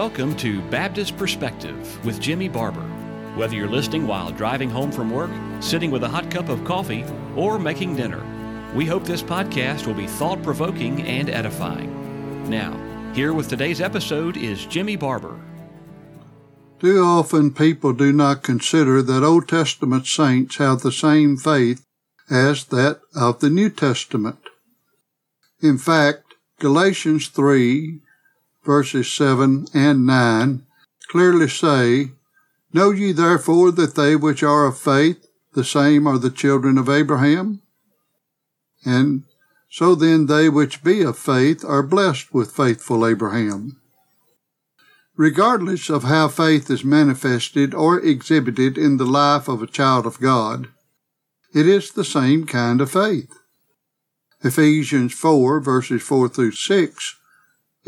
welcome to Baptist Perspective with Jimmy Barber. Whether you're listening while driving home from work, sitting with a hot cup of coffee, or making dinner, we hope this podcast will be thought provoking and edifying. Now, here with today's episode is Jimmy Barber. Too often people do not consider that Old Testament saints have the same faith as that of the New Testament. In fact, Galatians 3 verses 7 and 9 clearly say, Know ye therefore that they which are of faith, the same are the children of Abraham? And so then they which be of faith are blessed with faithful Abraham. Regardless of how faith is manifested or exhibited in the life of a child of God, it is the same kind of faith. Ephesians 4 verses 4 through 6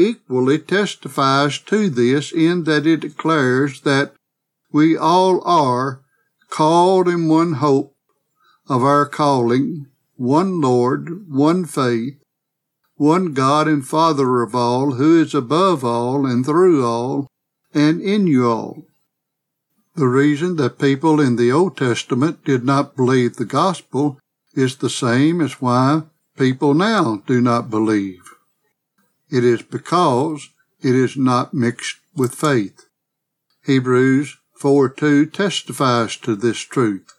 equally testifies to this in that it declares that we all are called in one hope of our calling, one Lord, one faith, one God and Father of all, who is above all and through all and in you all. The reason that people in the Old Testament did not believe the gospel is the same as why people now do not believe. It is because it is not mixed with faith. Hebrews 4 2 testifies to this truth.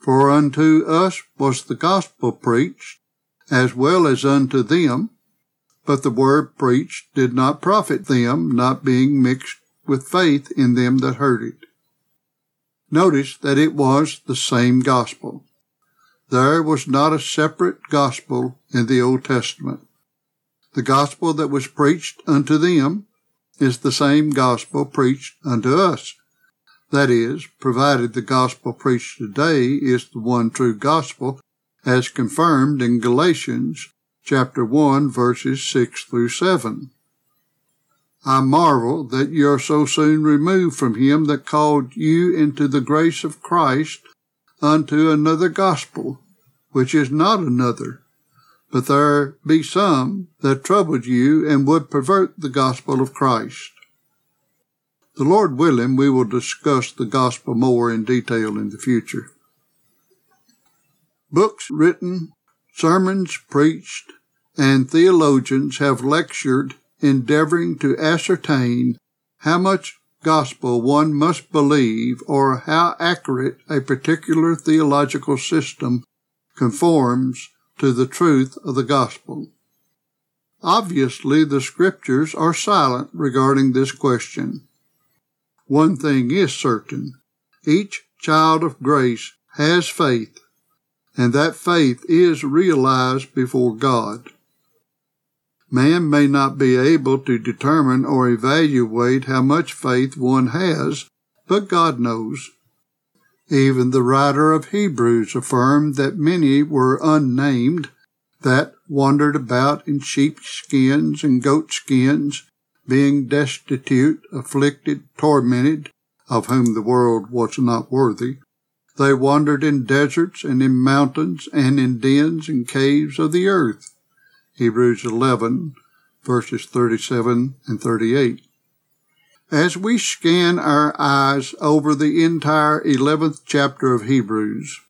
For unto us was the gospel preached, as well as unto them, but the word preached did not profit them, not being mixed with faith in them that heard it. Notice that it was the same gospel. There was not a separate gospel in the Old Testament. The gospel that was preached unto them is the same gospel preached unto us. That is, provided the gospel preached today is the one true gospel as confirmed in Galatians chapter 1 verses 6 through 7. I marvel that you are so soon removed from him that called you into the grace of Christ unto another gospel, which is not another, but there be some that troubled you and would pervert the gospel of Christ. The Lord willing, we will discuss the gospel more in detail in the future. Books written, sermons preached, and theologians have lectured endeavoring to ascertain how much gospel one must believe or how accurate a particular theological system conforms to the truth of the gospel. Obviously, the scriptures are silent regarding this question. One thing is certain. Each child of grace has faith, and that faith is realized before God. Man may not be able to determine or evaluate how much faith one has, but God knows. Even the writer of Hebrews affirmed that many were unnamed, that wandered about in sheepskins and goatskins, being destitute, afflicted, tormented, of whom the world was not worthy. They wandered in deserts and in mountains and in dens and caves of the earth. Hebrews 11 verses 37 and 38. As we scan our eyes over the entire 11th chapter of Hebrews,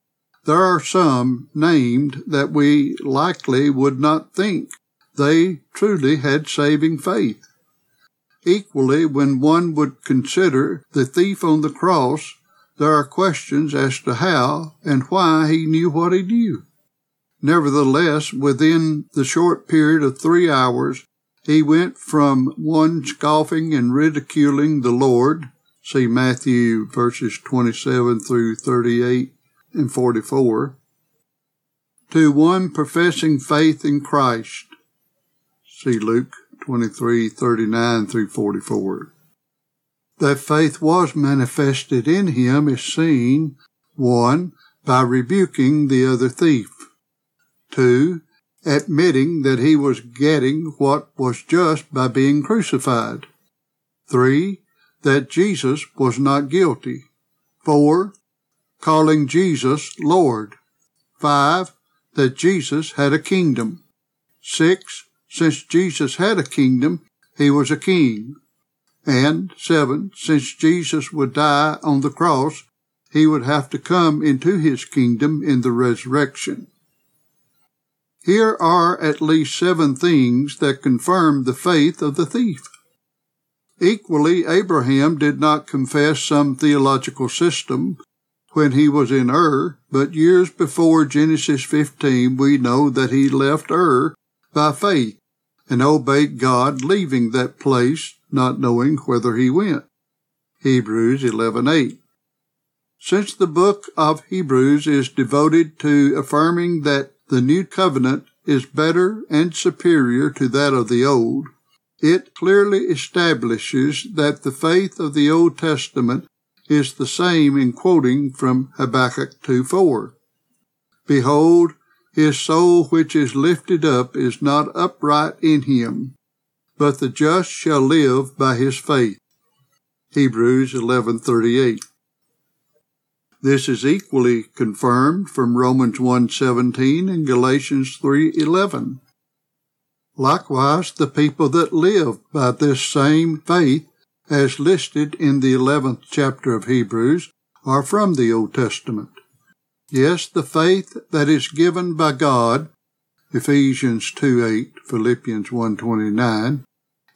there are some named that we likely would not think they truly had saving faith. Equally, when one would consider the thief on the cross, there are questions as to how and why he knew what he knew. Nevertheless, within the short period of three hours, he went from one scoffing and ridiculing the Lord, see Matthew verses 27 through 38 and 44, to one professing faith in Christ, see Luke 23, 39 through 44. That faith was manifested in him is seen, one, by rebuking the other thief, two, admitting that he was getting what was just by being crucified. Three, that Jesus was not guilty. Four, calling Jesus Lord. Five, that Jesus had a kingdom. Six, since Jesus had a kingdom, he was a king. And seven, since Jesus would die on the cross, he would have to come into his kingdom in the resurrection. Here are at least seven things that confirm the faith of the thief. Equally, Abraham did not confess some theological system when he was in Ur, but years before Genesis 15, we know that he left Ur by faith and obeyed God, leaving that place, not knowing whither he went. Hebrews 11:8. Since the book of Hebrews is devoted to affirming that the new covenant is better and superior to that of the old, it clearly establishes that the faith of the Old Testament is the same in quoting from Habakkuk 2:4. Behold, his soul which is lifted up is not upright in him, but the just shall live by his faith. Hebrews 11:38. This is equally confirmed from Romans 1:17 and Galatians 3:11. Likewise, the people that live by this same faith as listed in the 11th chapter of Hebrews, are from the Old Testament. Yes, the faith that is given by God, Ephesians 2:8, Philippians 1.29,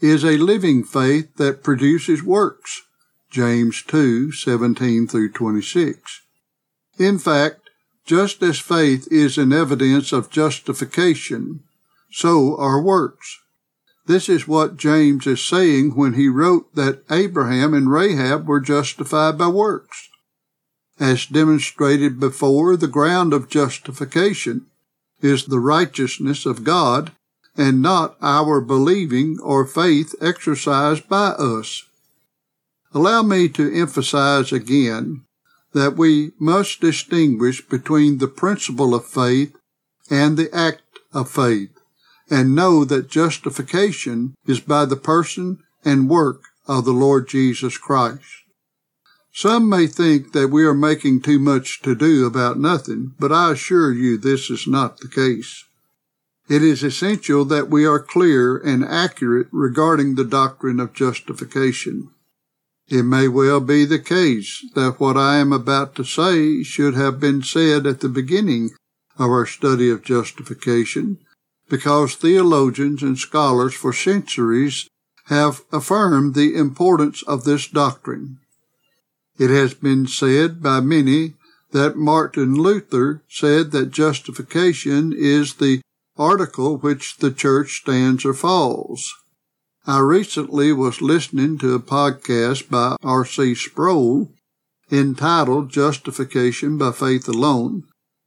is a living faith that produces works, James 2 17 through 26. In fact, just as faith is an evidence of justification, so are works. This is what James is saying when he wrote that Abraham and Rahab were justified by works. As demonstrated before, the ground of justification is the righteousness of God and not our believing or faith exercised by us. Allow me to emphasize again that we must distinguish between the principle of faith and the act of faith and know that justification is by the person and work of the Lord Jesus Christ. Some may think that we are making too much to do about nothing, but I assure you this is not the case. It is essential that we are clear and accurate regarding the doctrine of justification. It may well be the case that what I am about to say should have been said at the beginning of our study of justification, because theologians and scholars for centuries have affirmed the importance of this doctrine. It has been said by many that Martin Luther said that justification is the article which the church stands or falls. I recently was listening to a podcast by R.C. Sproul entitled Justification by Faith Alone,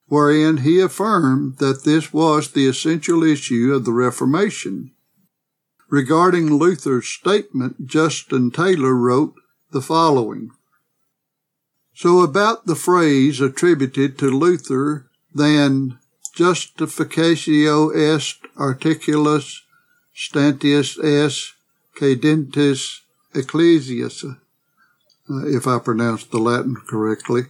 wherein he affirmed that this was the essential issue of the Reformation. Regarding Luther's statement, Justin Taylor wrote the following. So about the phrase attributed to Luther, then justificatio est articulus stantius est cadentis ecclesias, uh, if I pronounced the Latin correctly.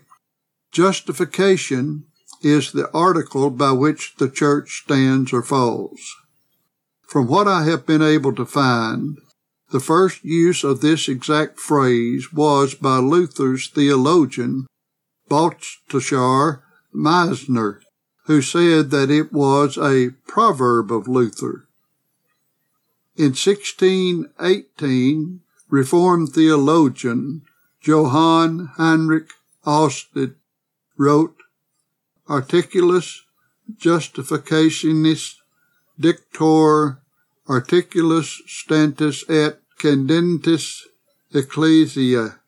Justification is the article by which the church stands or falls. From what I have been able to find, the first use of this exact phrase was by Luther's theologian, Balthasar Meisner, who said that it was a proverb of Luther. In 1618, Reformed theologian Johann Heinrich Alsted wrote articulus justificationis dictor articulus stantis et cadentis ecclesia.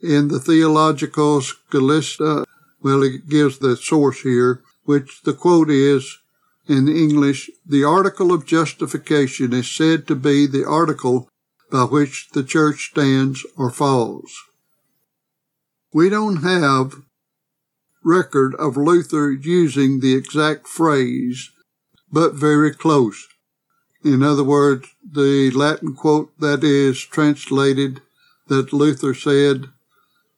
In the Theological Scholista, well, it gives the source here, which the quote is in English, the article of justification is said to be the article by which the church stands or falls. We don't have record of Luther using the exact phrase, but very close. In other words, the Latin quote that is translated that Luther said,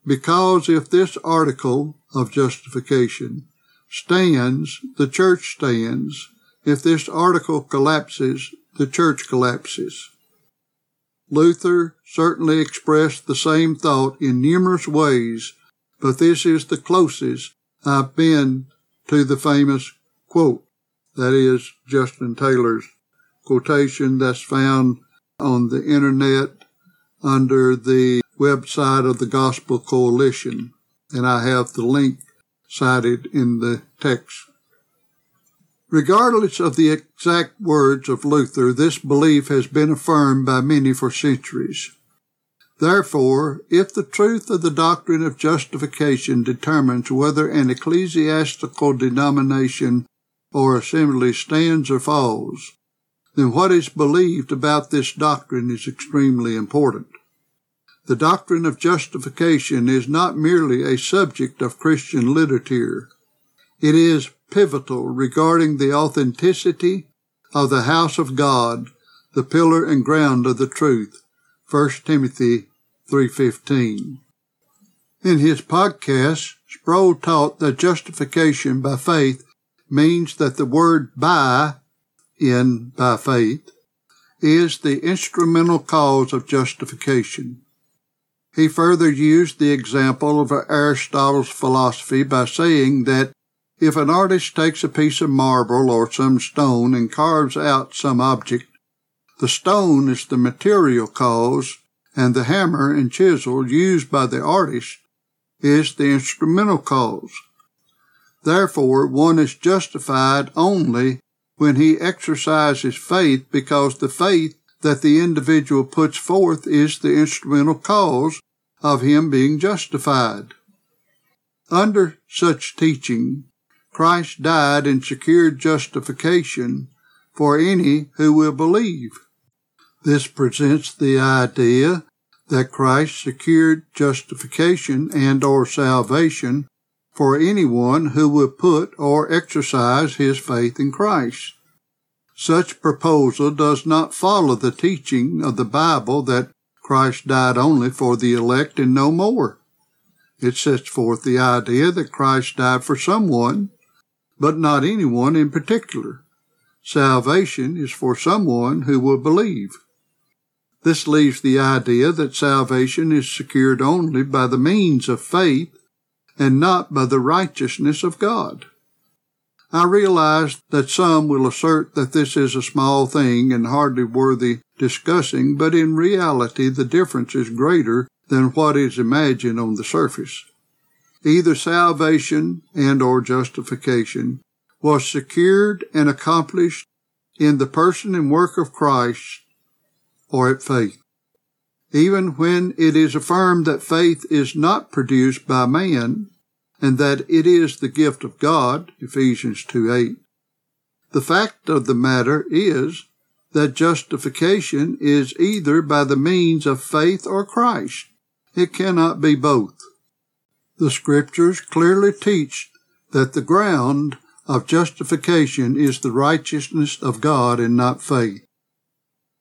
because if this article of justification stands, the church stands. If this article collapses, the church collapses. Luther certainly expressed the same thought in numerous ways, but this is the closest I've been to the famous quote. That is Justin Taylor's quotation that's found on the internet under the website of the Gospel Coalition. And I have the link cited in the text. Regardless of the exact words of Luther, this belief has been affirmed by many for centuries. Therefore, if the truth of the doctrine of justification determines whether an ecclesiastical denomination or assembly stands or falls, then what is believed about this doctrine is extremely important. The doctrine of justification is not merely a subject of Christian literature. It is pivotal regarding the authenticity of the house of God, the pillar and ground of the truth. 1 Timothy 3:15. In his podcast, Sproul taught that justification by faith means that the word by in by faith is the instrumental cause of justification. He further used the example of Aristotle's philosophy by saying that if an artist takes a piece of marble or some stone and carves out some object, the stone is the material cause and the hammer and chisel used by the artist is the instrumental cause. Therefore, one is justified only when he exercises faith because the faith that the individual puts forth is the instrumental cause of him being justified. Under such teaching, Christ died and secured justification for any who will believe. This presents the idea that Christ secured justification and or salvation for anyone who will put or exercise his faith in Christ. Such proposal does not follow the teaching of the Bible that Christ died only for the elect and no more. It sets forth the idea that Christ died for someone, but not anyone in particular. Salvation is for someone who will believe. This leaves the idea that salvation is secured only by the means of faith and not by the righteousness of God. I realize that some will assert that this is a small thing and hardly worthy discussing, but in reality the difference is greater than what is imagined on the surface. Either salvation and or justification was secured and accomplished in the person and work of Christ or at faith. Even when it is affirmed that faith is not produced by man, and that it is the gift of God, Ephesians 2 8. The fact of the matter is that justification is either by the means of faith or Christ. It cannot be both. The scriptures clearly teach that the ground of justification is the righteousness of God and not faith.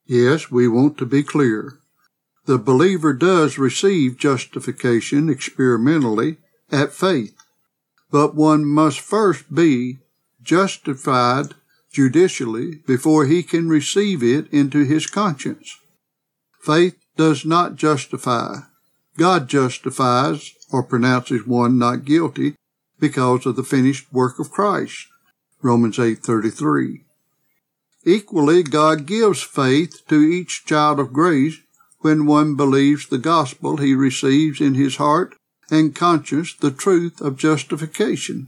Yes, we want to be clear. The believer does receive justification experimentally at faith. But one must first be justified judicially before he can receive it into his conscience. Faith does not justify. God justifies or pronounces one not guilty because of the finished work of Christ. Romans 8:33. Equally, God gives faith to each child of grace when one believes the gospel he receives in his heart and conscience the truth of justification.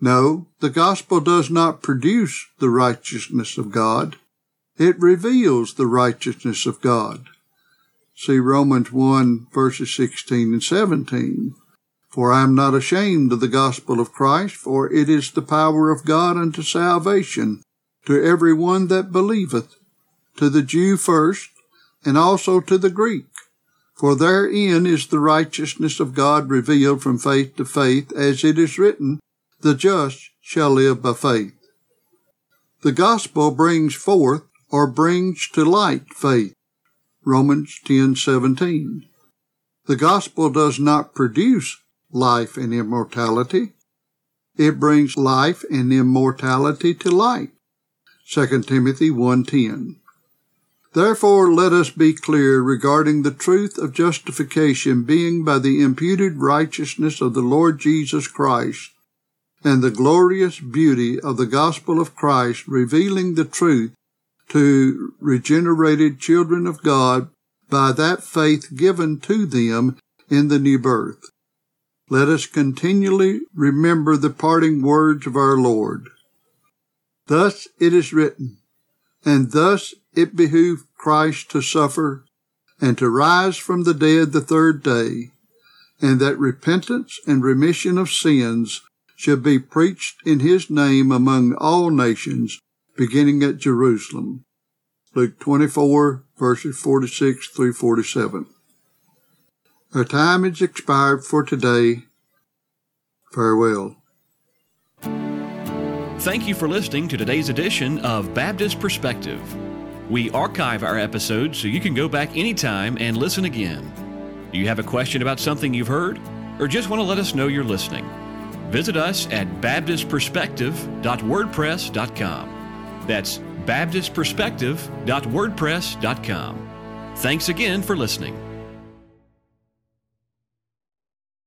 No, the gospel does not produce the righteousness of God. It reveals the righteousness of God. See Romans 1 verses 16 and 17. For I am not ashamed of the gospel of Christ, for it is the power of God unto salvation to every one that believeth, to the Jew first, and also to the Greek. For therein is the righteousness of God revealed from faith to faith, as it is written, the just shall live by faith. The gospel brings forth or brings to light faith. Romans 10:17. The gospel does not produce life and immortality. It brings life and immortality to light. 2 Timothy 1:10. Therefore, let us be clear regarding the truth of justification being by the imputed righteousness of the Lord Jesus Christ, and the glorious beauty of the gospel of Christ revealing the truth to regenerated children of God by that faith given to them in the new birth. Let us continually remember the parting words of our Lord. Thus it is written, and thus it behooved Christ to suffer and to rise from the dead the third day, and that repentance and remission of sins should be preached in his name among all nations, beginning at Jerusalem. Luke 24, verses 46 through 47. Our time is expired for today. Farewell. Thank you for listening to today's edition of Baptist Perspective. We archive our episodes so you can go back anytime and listen again. Do you have a question about something you've heard? Or just want to let us know you're listening? Visit us at baptistperspective.wordpress.com. That's baptistperspective.wordpress.com. Thanks again for listening.